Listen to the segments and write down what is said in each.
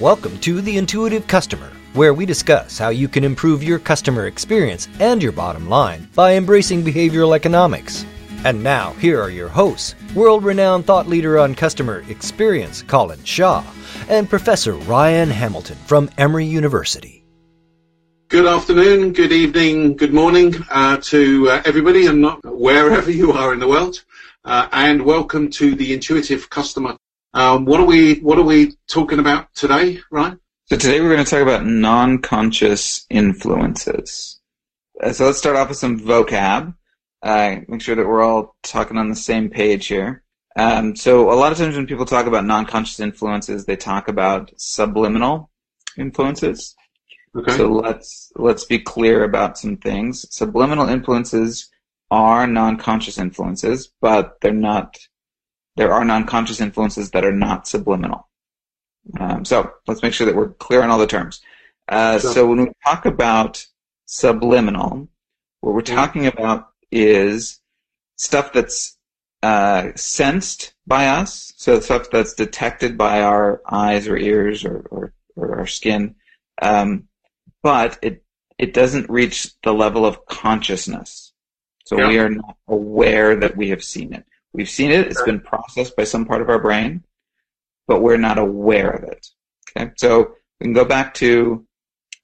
Welcome to The Intuitive Customer, where we discuss how you can improve your customer experience and your bottom line by embracing behavioral economics. And now, here are your hosts world renowned thought leader on customer experience, Colin Shaw, and Professor Ryan Hamilton from Emory University. Good afternoon, good evening, good morning uh, to uh, everybody, and wherever you are in the world, uh, and welcome to the Intuitive Customer um, what are we What are we talking about today, Ryan? So today we're going to talk about non-conscious influences. Uh, so let's start off with some vocab. Uh, make sure that we're all talking on the same page here. Um, so a lot of times when people talk about non-conscious influences, they talk about subliminal influences. Okay. So let's let's be clear about some things. Subliminal influences are non-conscious influences, but they're not there are non-conscious influences that are not subliminal. Um, so let's make sure that we're clear on all the terms. Uh, sure. So when we talk about subliminal, what we're talking about is stuff that's uh, sensed by us, so stuff that's detected by our eyes or ears or, or, or our skin, um, but it it doesn't reach the level of consciousness. So yeah. we are not aware that we have seen it. We've seen it. It's been processed by some part of our brain, but we're not aware of it. Okay, so we can go back to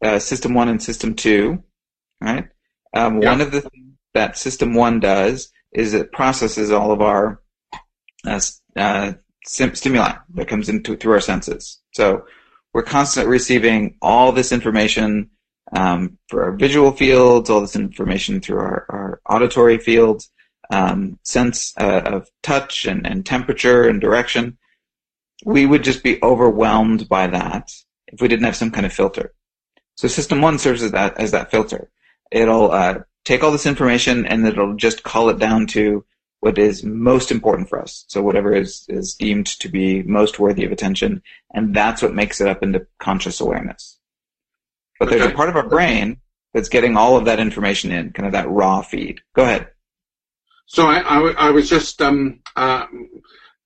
uh, System One and System Two. Right. Um, yeah. One of the things that System One does is it processes all of our uh, uh, stimuli that comes into through our senses. So we're constantly receiving all this information um, for our visual fields, all this information through our, our auditory fields, um, sense uh, of touch and, and temperature and direction, we would just be overwhelmed by that if we didn't have some kind of filter. So System 1 serves as that, as that filter. It'll uh, take all this information and it'll just call it down to what is most important for us. So whatever is, is deemed to be most worthy of attention, and that's what makes it up into conscious awareness. But there's a part of our brain that's getting all of that information in, kind of that raw feed. Go ahead. So I, I, I was just um, uh,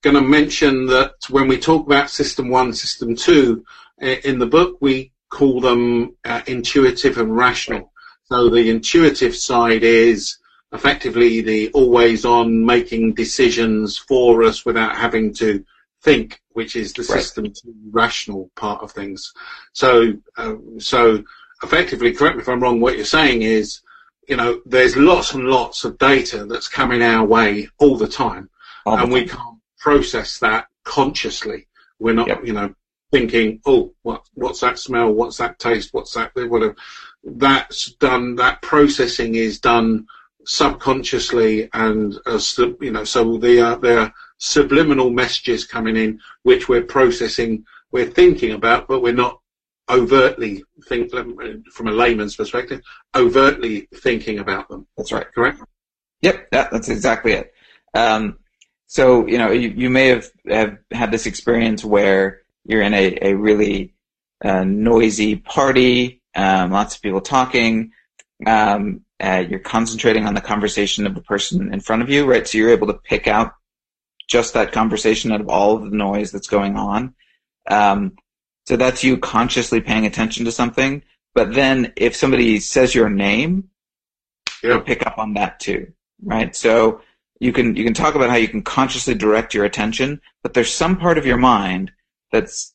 going to mention that when we talk about System 1, System 2, in the book we call them uh, intuitive and rational. So the intuitive side is effectively the always on making decisions for us without having to think, which is the right. system two rational part of things. So, uh, so effectively, correct me if I'm wrong, what you're saying is you know, there's lots and lots of data that's coming our way all the time, all and the time. we can't process that consciously. We're not, yep. you know, thinking, oh, what, what's that smell? What's that taste? What's that? Whatever. That's done. That processing is done subconsciously, and uh, you know, so the uh, there are subliminal messages coming in which we're processing, we're thinking about, but we're not overtly think from a layman's perspective, overtly thinking about them. That's right. Correct. Yep. Yeah, that's exactly it. Um, so you know, you, you may have, have had this experience where you're in a, a really uh, noisy party, um, lots of people talking. Um, uh, you're concentrating on the conversation of the person in front of you, right? So you're able to pick out just that conversation out of all of the noise that's going on. Um, so that's you consciously paying attention to something. But then if somebody says your name, yeah. you'll pick up on that too, right? So you can you can talk about how you can consciously direct your attention, but there's some part of your mind that's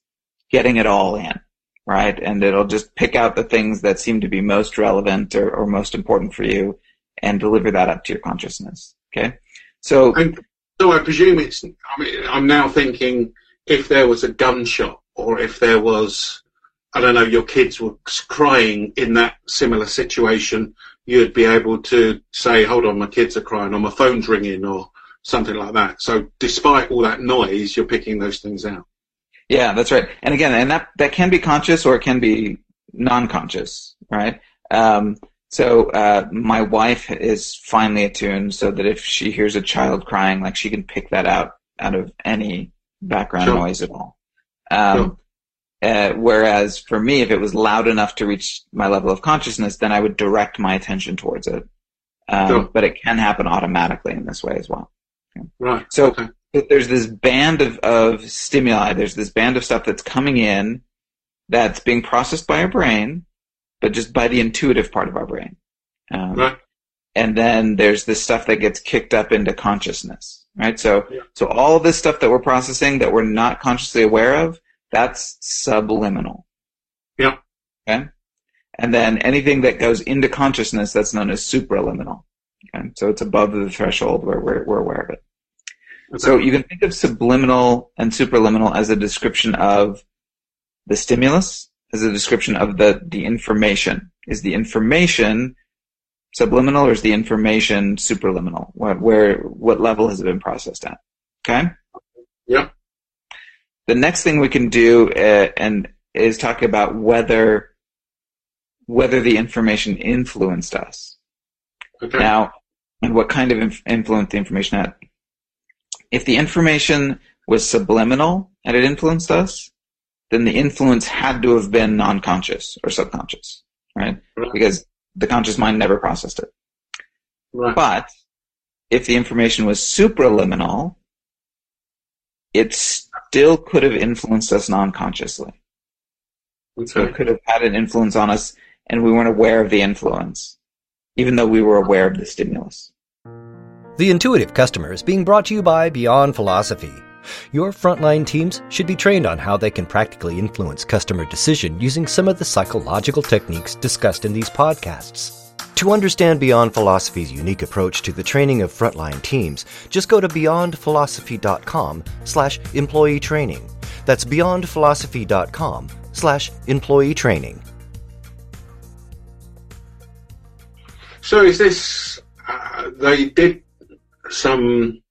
getting it all in, right? And it'll just pick out the things that seem to be most relevant or, or most important for you and deliver that up to your consciousness. Okay, so and so I presume it's. I mean, I'm now thinking if there was a gunshot or if there was, I don't know, your kids were crying in that similar situation, you'd be able to say, hold on, my kids are crying, or my phone's ringing, or something like that. So despite all that noise, you're picking those things out. Yeah, that's right. And again, and that, that can be conscious or it can be non-conscious, right? Um, so uh, my wife is finely attuned so that if she hears a child crying, like she can pick that out out of any background sure. noise at all. Um, uh, whereas for me, if it was loud enough to reach my level of consciousness, then I would direct my attention towards it. Um, sure. But it can happen automatically in this way as well. Okay. Right. So okay. there's this band of, of stimuli. There's this band of stuff that's coming in, that's being processed by our brain, but just by the intuitive part of our brain. Um, Right. And then there's this stuff that gets kicked up into consciousness, right? So, Yeah. so all this stuff that we're processing that we're not consciously aware of, that's subliminal. Yeah. Okay. And then anything that goes into consciousness, that's known as supraliminal. Okay. So it's above the threshold where we're, we're aware of it. So you can think of subliminal and supraliminal as a description of the stimulus, as a description of the, the information. Is the information subliminal or is the information supraliminal? What, where, what level has it been processed at? Okay? Yep. The next thing we can do uh, and is talk about whether whether the information influenced us. Okay. Now, and what kind of inf- influence the information had. If the information was subliminal and it influenced us, then the influence had to have been non-conscious or subconscious? Right. Because the conscious mind never processed it. right. But if the information was supraliminal, it still could have influenced us non-consciously. So it could have had an influence on us and we weren't aware of the influence, even though we were aware of the stimulus. The Intuitive Customer is being brought to you by Beyond Philosophy. Your frontline teams should be trained on how they can practically influence customer decision using some of the psychological techniques discussed in these podcasts. To understand Beyond Philosophy's unique approach to the training of frontline teams, just go to beyondphilosophy.com slash employee training. That's beyondphilosophy.com slash employee training. So is this? Uh, they did some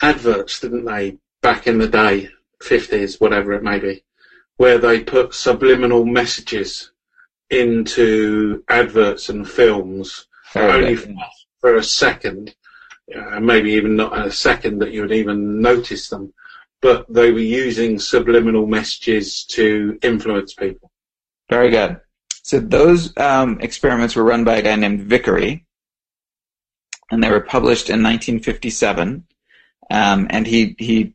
adverts, didn't they, back in the day, fifties, whatever it may be, where they put subliminal messages into adverts and films only for, for a second, uh, maybe even not a second that you would even notice them, but they were using subliminal messages to influence people. Very good. So those um, experiments were run by a guy named Vicary, and they were published in 1957. Um, and he he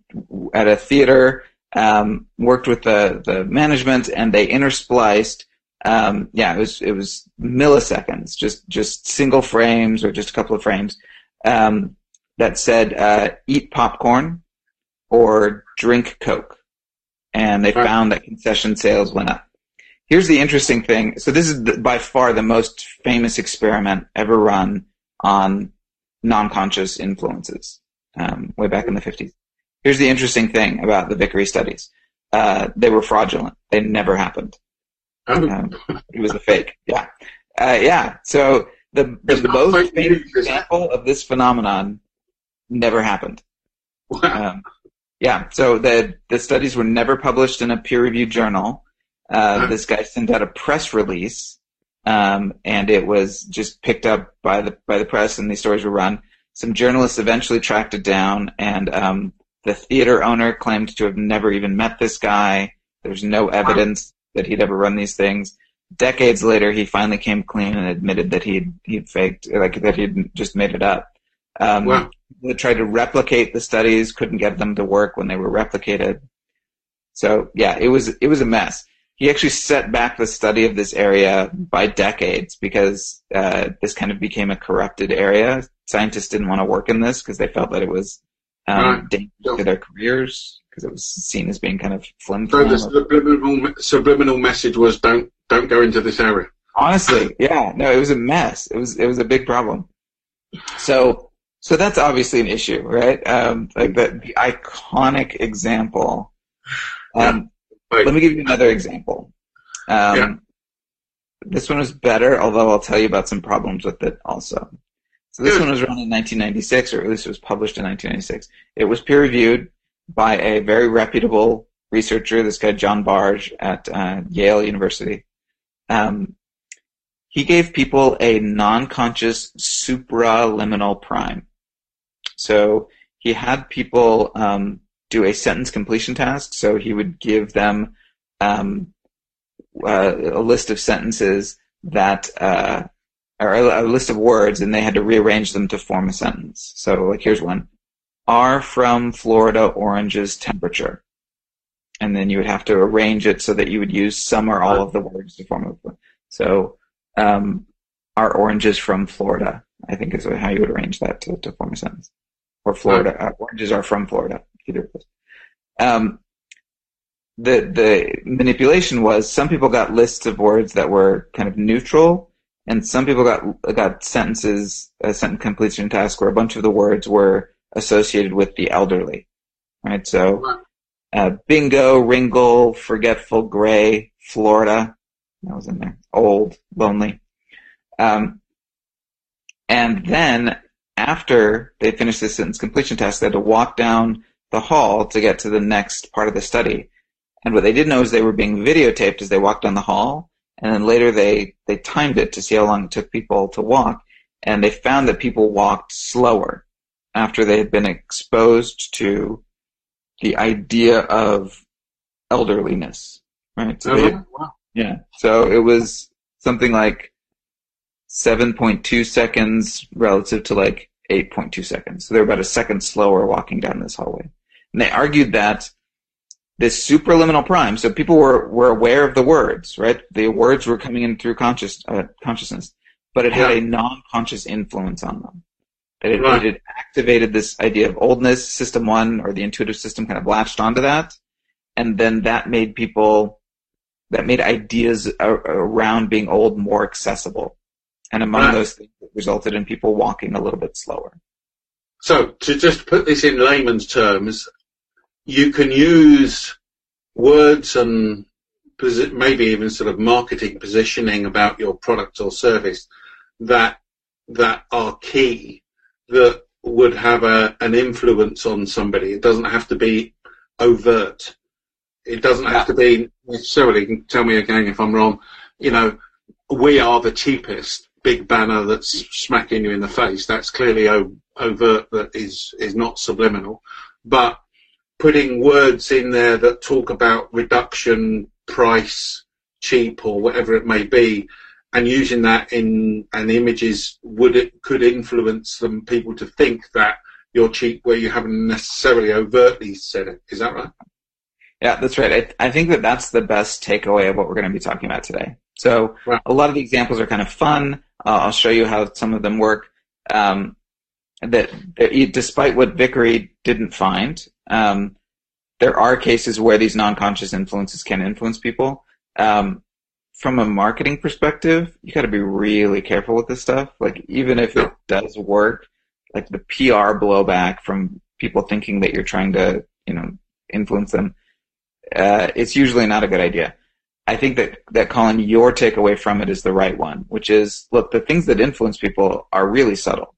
at a theater um, worked with the the management, and they interspliced. Um, yeah, it was it was milliseconds, just just single frames or just a couple of frames um, that said uh, "eat popcorn" or "drink Coke," and they found that concession sales went up. Here's the interesting thing. So this is the, by far the most famous experiment ever run on non-conscious influences, um, way back in the 50s. Here's the interesting thing about the Vicary studies. Uh, they were fraudulent. They never happened. Oh, Um, it was a fake. Yeah. Uh, yeah. So the, the most famous news, is it? example of this phenomenon never happened. wow. Um, yeah, so the the studies were never published in a peer reviewed journal. Uh, this guy sent out a press release, um, and it was just picked up by the by the press, and these stories were run. Some journalists eventually tracked it down, and um, the theater owner claimed to have never even met this guy. There's no evidence that he'd ever run these things. Decades later, he finally came clean and admitted that he'd he'd faked, like that he'd just made it up. Um, Wow. they tried to replicate the studies, couldn't get them to work when they were replicated. So yeah, it was it was a mess. He actually set back the study of this area by decades because uh, this kind of became a corrupted area. Scientists didn't want to work in this because they felt that it was um, Right. dangerous to their careers because it was seen as being kind of flim So the subliminal, subliminal message was don't don't go into this area. Honestly, yeah, no, it was a mess. It was it was a big problem. So so that's obviously an issue, right? Um, like the, the iconic example. Um, Right. Let me give you another example. Um, Yeah. This one was better, although I'll tell you about some problems with it also. So this Good. one was run in 1996, or at least it was published in 1996. It was peer reviewed by a very reputable researcher, this guy John Bargh at uh, Yale University. Um, he gave people a non-conscious supraliminal prime. So he had people um, do a sentence completion task. So he would give them um, uh, a list of sentences that, uh, or a, a list of words, and they had to rearrange them to form a sentence. So, like, here's one: Are from Florida oranges temperature? and then you would have to arrange it so that you would use some or all of the words to form a. So, um, our oranges from Florida, I think is how you would arrange that to, to form a sentence. Or Florida, uh, oranges are from Florida, Um, the the manipulation was some people got lists of words that were kind of neutral, and some people got got sentences, a sentence completion task where a bunch of the words were associated with the elderly, right? So, uh, bingo, ringle, forgetful, gray, Florida, that was in there, old, lonely, um, and then after they finished the sentence completion task, they had to walk down the hall to get to the next part of the study. And what they didn't know is they were being videotaped as they walked down the hall. And then later they, they timed it to see how long it took people to walk. And they found that people walked slower after they had been exposed to the idea of elderliness. Right? So they, Oh, wow. yeah. So it was something like 7.2 seconds relative to like 8.2 seconds. So they're about a second slower walking down this hallway. And they argued that this superliminal prime, so people were, were aware of the words, right? The words were coming in through conscious, uh, consciousness, but it had Yeah. a non-conscious influence on them. That it, Right. it activated this idea of oldness, system one, or the intuitive system kind of latched onto that. And then that made people, that made ideas around being old more accessible. And among Right. those things, it resulted in people walking a little bit slower. So to just put this in layman's terms, you can use words and maybe even sort of marketing positioning about your product or service that that are key that would have a, an influence on somebody. It doesn't have to be overt. It doesn't have to be necessarily. Tell me again if I'm wrong. You know, we are the cheapest big banner that's smacking you in the face. That's clearly o- overt. That is is not subliminal. But putting words in there that talk about reduction, price, cheap, or whatever it may be, and using that in and images would it could influence them people to think that you're cheap where you haven't necessarily overtly said it. Is that right? Yeah, that's right. I, I think that that's the best takeaway of what we're going to be talking about today. So a lot of the examples are kind of fun. Uh, I'll show you how some of them work. Um, that, despite what Vicary didn't find, um, there are cases where these non-conscious influences can influence people. Um, from a marketing perspective, you got to be really careful with this stuff. Like even if it does work, like the PR blowback from people thinking that you're trying to, you know, influence them, uh, it's usually not a good idea. I think that, that Colin, your takeaway from it is the right one, which is, look, the things that influence people are really subtle.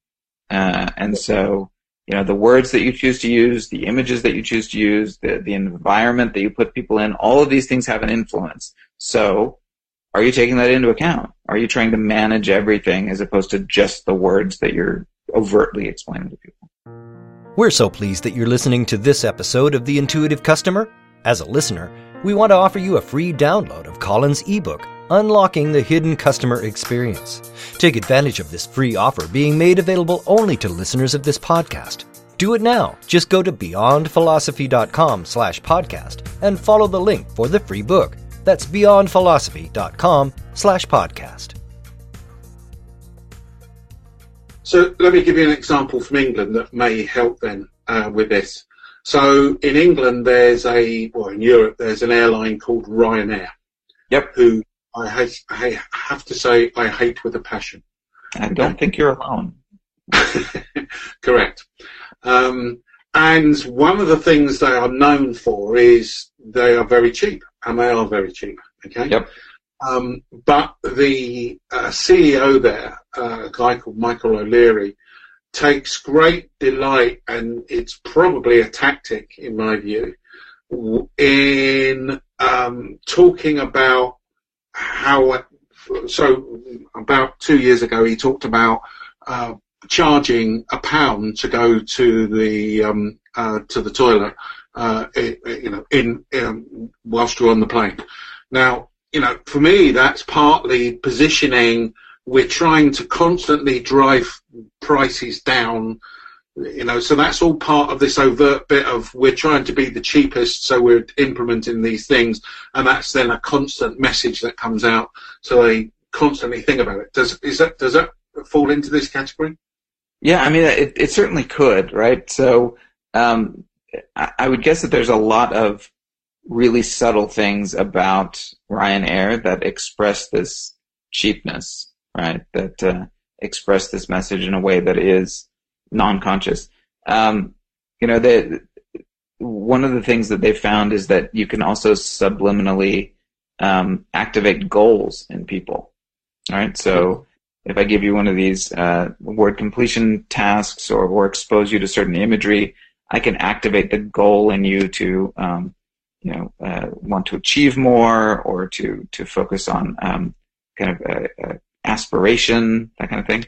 Uh, and so, you know, the words that you choose to use, the images that you choose to use, the, the environment that you put people in, all of these things have an influence. So, are you taking that into account? Are you trying to manage everything as opposed to just the words that you're overtly explaining to people? We're so pleased that you're listening to this episode of The Intuitive Customer. As a listener, we want to offer you a free download of Colin's ebook, Unlocking the Hidden Customer Experience. Take advantage of this free offer being made available only to listeners of this podcast. Do it now. Just go to beyondphilosophy.com slash podcast and follow the link for the free book. That's beyondphilosophy.com slash podcast. So let me give you an example from England that may help then uh, with this. So in England, there's a, well, in Europe, there's an airline called Ryanair. Yep. Who I hate, I have to say I hate with a passion. I don't think you're alone. Correct. Um, and one of the things they are known for is they are very cheap, and they are very cheap. Okay. Yep. Um, but the uh, CEO there, uh, a guy called Michael O'Leary, takes great delight, and it's probably a tactic, in my view, in um, talking about how. So, about two years ago, he talked about uh, charging a pound to go to the um, uh, to the toilet, uh, you know, in um, whilst you're on the plane. Now, you know, for me, that's partly positioning. We're trying to constantly drive prices down you know, so that's all part of this overt bit of we're trying to be the cheapest, so we're implementing these things, and that's then a constant message that comes out, so they constantly think about it. Does is that does that fall into this category? Yeah, I mean, it, it certainly could, right? So, um, I, I would guess that there's a lot of really subtle things about Ryanair that express this cheapness, right? That uh, express this message in a way that is non-conscious. Um, you know, the, one of the things that they found is that you can also subliminally um, activate goals in people. Right. So if I give you one of these uh, word completion tasks or, or expose you to certain imagery, I can activate the goal in you to, um, you know, uh, want to achieve more or to to focus on um, kind of a, a aspiration, that kind of thing.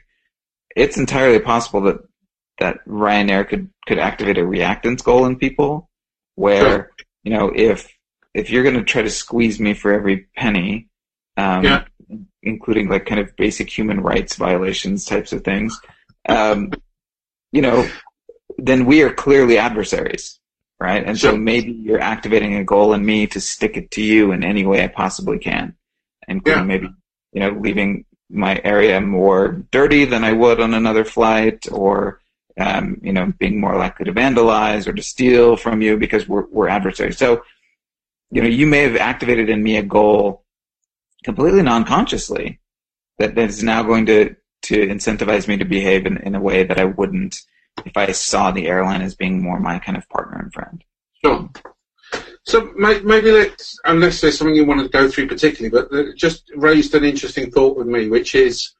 It's entirely possible that that Ryanair could could activate a reactance goal in people, where sure. you know if if you're going to try to squeeze me for every penny, um, yeah. including like kind of basic human rights violations types of things, um, you know, then we are clearly adversaries, right? And sure. so maybe you're activating a goal in me to stick it to you in any way I possibly can, including yeah. maybe you know leaving my area more dirty than I would on another flight, or um, you know, being more likely to vandalize or to steal from you because we're, we're adversaries. So, you know, you may have activated in me a goal completely non-consciously that, that is now going to, to incentivize me to behave in, in a way that I wouldn't if I saw the airline as being more my kind of partner and friend. Sure. So maybe let's, unless there's something you want to go through particularly, but uh, just raised an interesting thought with me, which is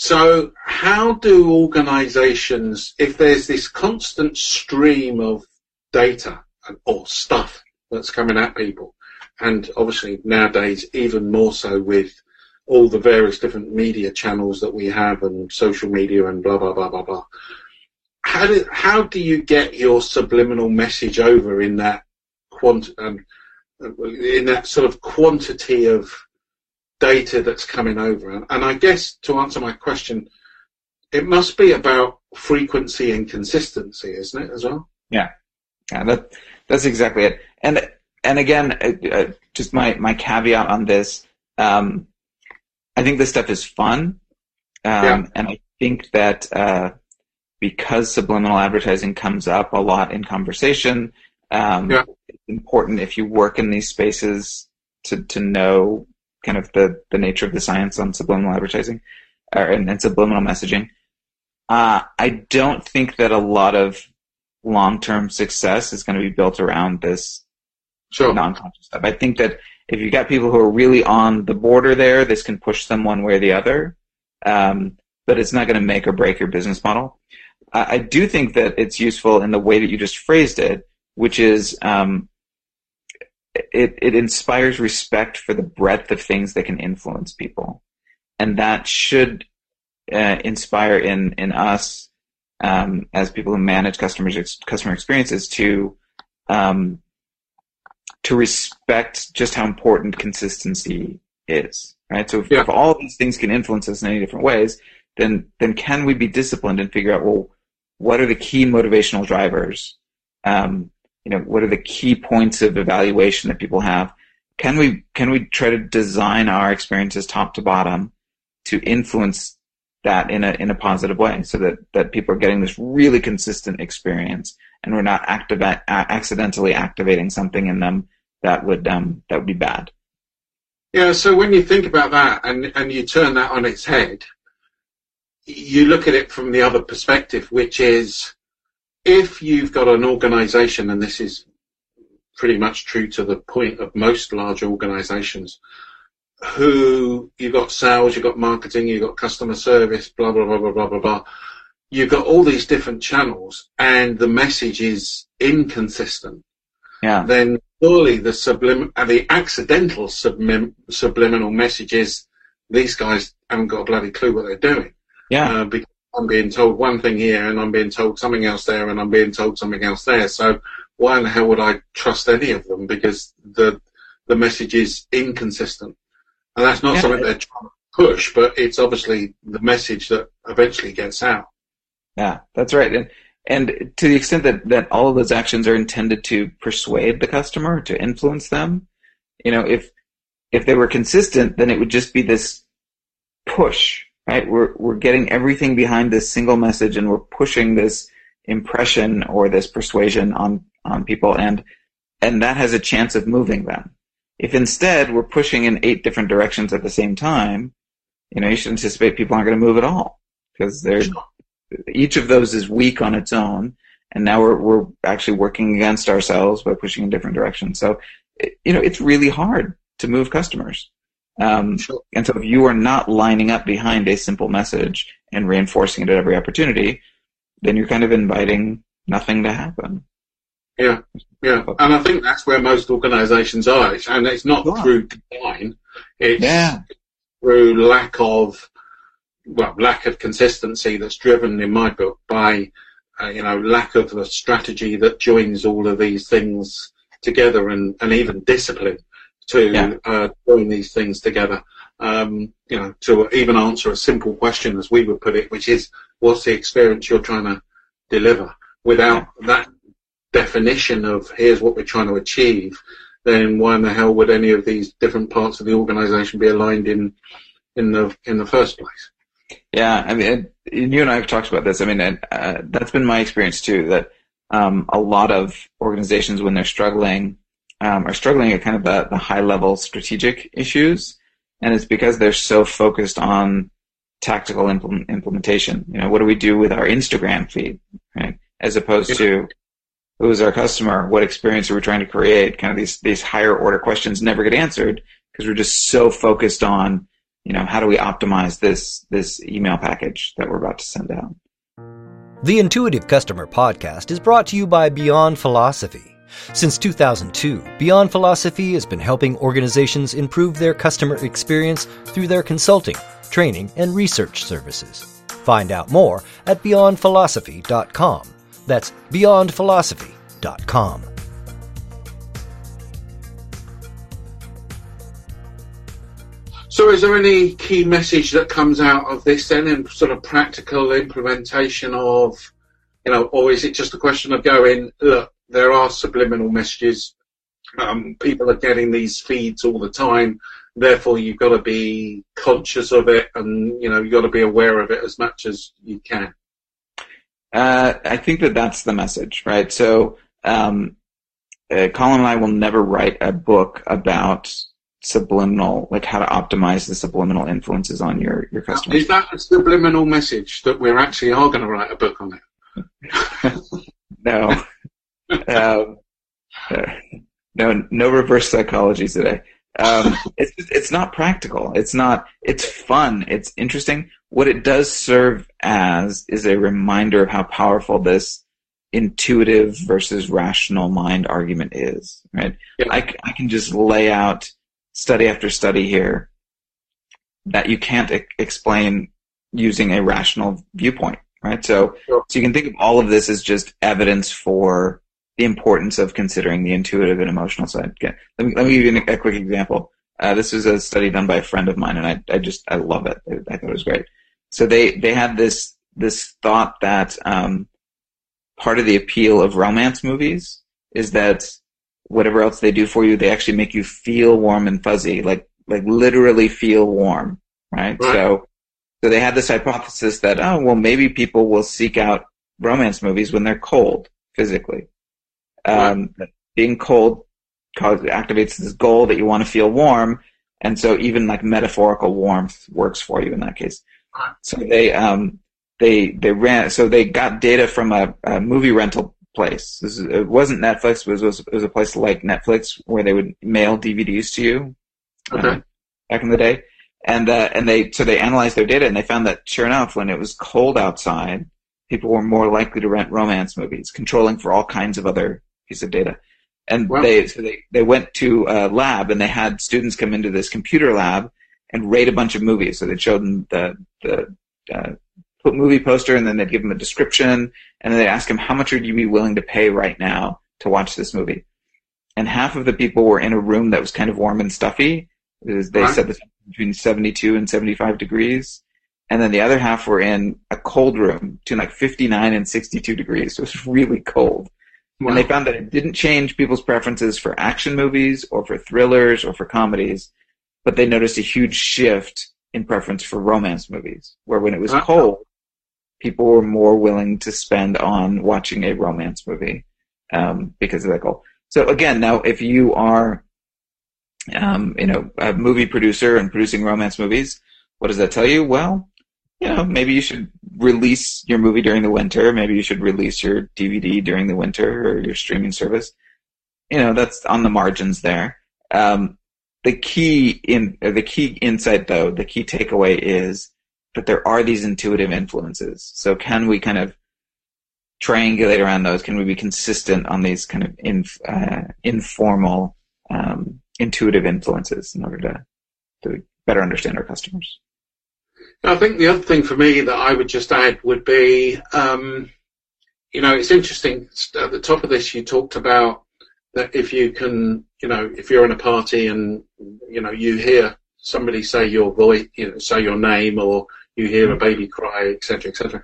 so, how do organizations, if there's this constant stream of data or stuff that's coming at people, and obviously nowadays even more so with all the various different media channels that we have and social media and blah blah blah blah blah. How do how do you get your subliminal message over in that quant um, in that sort of quantity of data that's coming over. And I guess to answer my question, it must be about frequency and consistency, isn't it, as well? Yeah, yeah, that that's exactly it. And and again, uh, uh, just my my caveat on this, um, I think this stuff is fun, um, yeah. and I think that uh, because subliminal advertising comes up a lot in conversation, um, yeah. Important if you work in these spaces to to know kind of the, the nature of the science on subliminal advertising or, and, and subliminal messaging. Uh, I don't think that a lot of long-term success is going to be built around this sure. non-conscious stuff. I think that if you've got people who are really on the border there, this can push them one way or the other. Um, but it's not going to make or break your business model. I, I do think that it's useful in the way that you just phrased it, which is um, it, it inspires respect for the breadth of things that can influence people. And that should uh, inspire in, in us um, as people who manage customers customer experiences to um, to respect just how important consistency is. Right. So if, yeah. if all these things can influence us in any different ways, then then can we be disciplined and figure out well what are the key motivational drivers um, you know, what are the key points of evaluation that people have? Can we can we try to design our experiences top to bottom to influence that in a in a positive way, so that that people are getting this really consistent experience, and we're not activa- accidentally activating something in them that would um, that would be bad. Yeah. So when you think about that and and you turn that on its head, you look at it from the other perspective, which is if you've got an organization, and this is pretty much true to the point of most large organizations, who you've got sales, you've got marketing, you've got customer service, blah, blah, blah, blah, blah, blah, blah. You've got all these different channels and the message is inconsistent. Yeah. Then surely the sublim, the accidental sublim, subliminal messages, these guys haven't got a bloody clue what they're doing. Yeah. Uh, because I'm being told one thing here and I'm being told something else there and I'm being told something else there. So why in the hell would I trust any of them? Because the the message is inconsistent. And that's not yeah. something they're trying to push, but it's obviously the message that eventually gets out. Yeah, that's right. And and to the extent that, that all of those actions are intended to persuade the customer, to influence them, you know, if if they were consistent, then it would just be this push, right? We're we're getting everything behind this single message and we're pushing this impression or this persuasion on on people and and that has a chance of moving them. If instead we're pushing in eight different directions at the same time, you know, you should anticipate people aren't going to move at all because they're each of those is weak on its own, and now we're we're actually working against ourselves by pushing in different directions. So, you know, it's really hard to move customers. Um, sure. And so, if you are not lining up behind a simple message and reinforcing it at every opportunity, then you're kind of inviting nothing to happen. Yeah, yeah, and I think that's where most organisations are, and it's not through design; it's yeah. through lack of well, lack of consistency that's driven in my book by, uh, you know, lack of a strategy that joins all of these things together and, and even discipline to yeah. uh, join these things together. Um, you know, to even answer a simple question as we would put it, which is, what's the experience you're trying to deliver? Without yeah. that definition of here's what we're trying to achieve, then why in the hell would any of these different parts of the organisation be aligned in in the in the first place? Yeah, I mean, you and I have talked about this. I mean, uh, that's been my experience too. That um, a lot of organizations, when they're struggling, um, are struggling at kind of the, the high level strategic issues, and it's because they're so focused on tactical implement, implementation. You know, what do we do with our Instagram feed, right? As opposed to who's our customer, what experience are we trying to create? Kind of these these higher order questions never get answered because we're just so focused on you know, how do we optimize this this email package that we're about to send out? The Intuitive Customer Podcast is brought to you by Beyond Philosophy. Since 2002, Beyond Philosophy has been helping organizations improve their customer experience through their consulting, training, and research services. Find out more at beyondphilosophy.com. That's beyondphilosophy.com. So, is there any key message that comes out of this then, in sort of practical implementation of, you know, or is it just a question of going, look, there are subliminal messages. Um, people are getting these feeds all the time. Therefore, you've got to be conscious of it, and you know, you've got to be aware of it as much as you can. Uh, I think that that's the message, right? So, um, uh, Colin and I will never write a book about subliminal, like how to optimize the subliminal influences on your your customers. Is that a subliminal message that we're actually are going to write a book on it? no, um, no, no reverse psychology today. Um, it's it's not practical. It's not. It's fun. It's interesting. What it does serve as is a reminder of how powerful this intuitive versus rational mind argument is. Right. Yeah. I, I can just lay out study after study here that you can't e- explain using a rational viewpoint, right? So, sure. so you can think of all of this as just evidence for the importance of considering the intuitive and emotional side. Okay. Let me let me give you a quick example. Uh, this was a study done by a friend of mine, and I I just I love it. I, I thought it was great. So they they had this this thought that um, part of the appeal of romance movies is that whatever else they do for you, they actually make you feel warm and fuzzy, like like literally feel warm, right? right. So so they had this hypothesis that oh well maybe people will seek out romance movies when they're cold physically. Um, right. Being cold cause, activates this goal that you want to feel warm, and so even like metaphorical warmth works for you in that case. Right. So they um, they they ran so they got data from a, a movie rental place. Is, it wasn't Netflix, but it was, it was a place like Netflix where they would mail DVDs to you. Okay. Uh, back in the day, and uh, and they so they analyzed their data and they found that sure enough, when it was cold outside, people were more likely to rent romance movies, controlling for all kinds of other pieces of data. And wow. they so they they went to a lab and they had students come into this computer lab and rate a bunch of movies. So they showed them the the uh, movie poster and then they'd give them a description and then they'd ask them how much would you be willing to pay right now to watch this movie and half of the people were in a room that was kind of warm and stuffy they right. said this between 72 and 75 degrees and then the other half were in a cold room between like 59 and 62 degrees. So it was really cold. And they found that it didn't change people's preferences for action movies or for thrillers or for comedies, but they noticed a huge shift in preference for romance movies, where when it was cold, people were more willing to spend on watching a romance movie um, because of that goal. So again, now if you are, um, you know, a movie producer and producing romance movies, what does that tell you? Well, you know, maybe you should release your movie during the winter. Maybe you should release your DVD during the winter or your streaming service. You know, that's on the margins there. Um, the key in the key insight, though, the key takeaway is that there are these intuitive influences. So, can we kind of triangulate around those? Can we be consistent on these kind of uh, informal, um, intuitive influences in order to to better understand our customers? I think the other thing for me that I would just add would be, um, you know, it's interesting. At the top of this, you talked about that if you can, you know, if you're in a party and you know you hear somebody say your voice, you know, say your name, or you hear a mm. baby cry, etc., etc.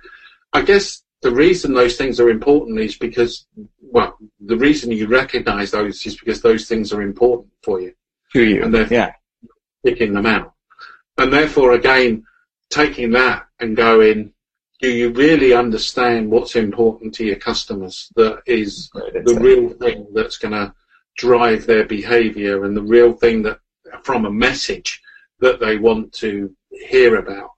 I guess the reason those things are important is because, well, the reason you recognise those is because those things are important for you. To you, and they're yeah. picking them out, and therefore, again, taking that and going, do you really understand what's important to your customers? That is the real thing that's going to drive their behaviour and the real thing that, from a message that they want to hear about,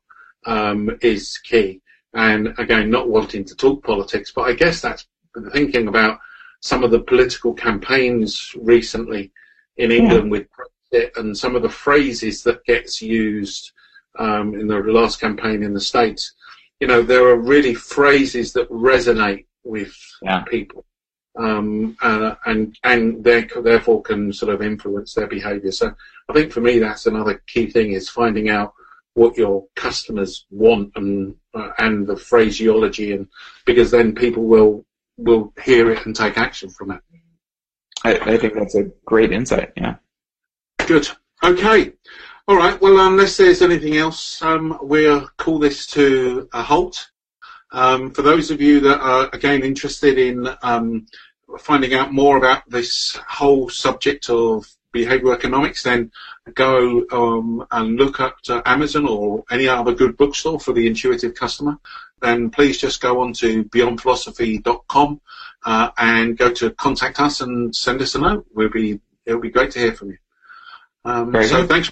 um, is key. And again, not wanting to talk politics, but I guess that's thinking about some of the political campaigns recently in England yeah. with Brexit and some of the phrases that gets used um, in the last campaign in the States, you know, there are really phrases that resonate with yeah. people. Um, uh, and and therefore can sort of influence their behaviour. So I think for me that's another key thing is finding out what your customers want and uh, and the phraseology and because then people will will hear it and take action from it. I, I think that's a great insight. Yeah. Good. Okay. All right. Well, unless there's anything else, um, we'll call this to a halt. Um, for those of you that are again interested in um, finding out more about this whole subject of behavioral economics, then go um, and look at uh, Amazon or any other good bookstore for the intuitive customer. Then please just go on to beyondphilosophy.com uh, and go to contact us and send us a note. We'll be it'll be great to hear from you. Um, so good. thanks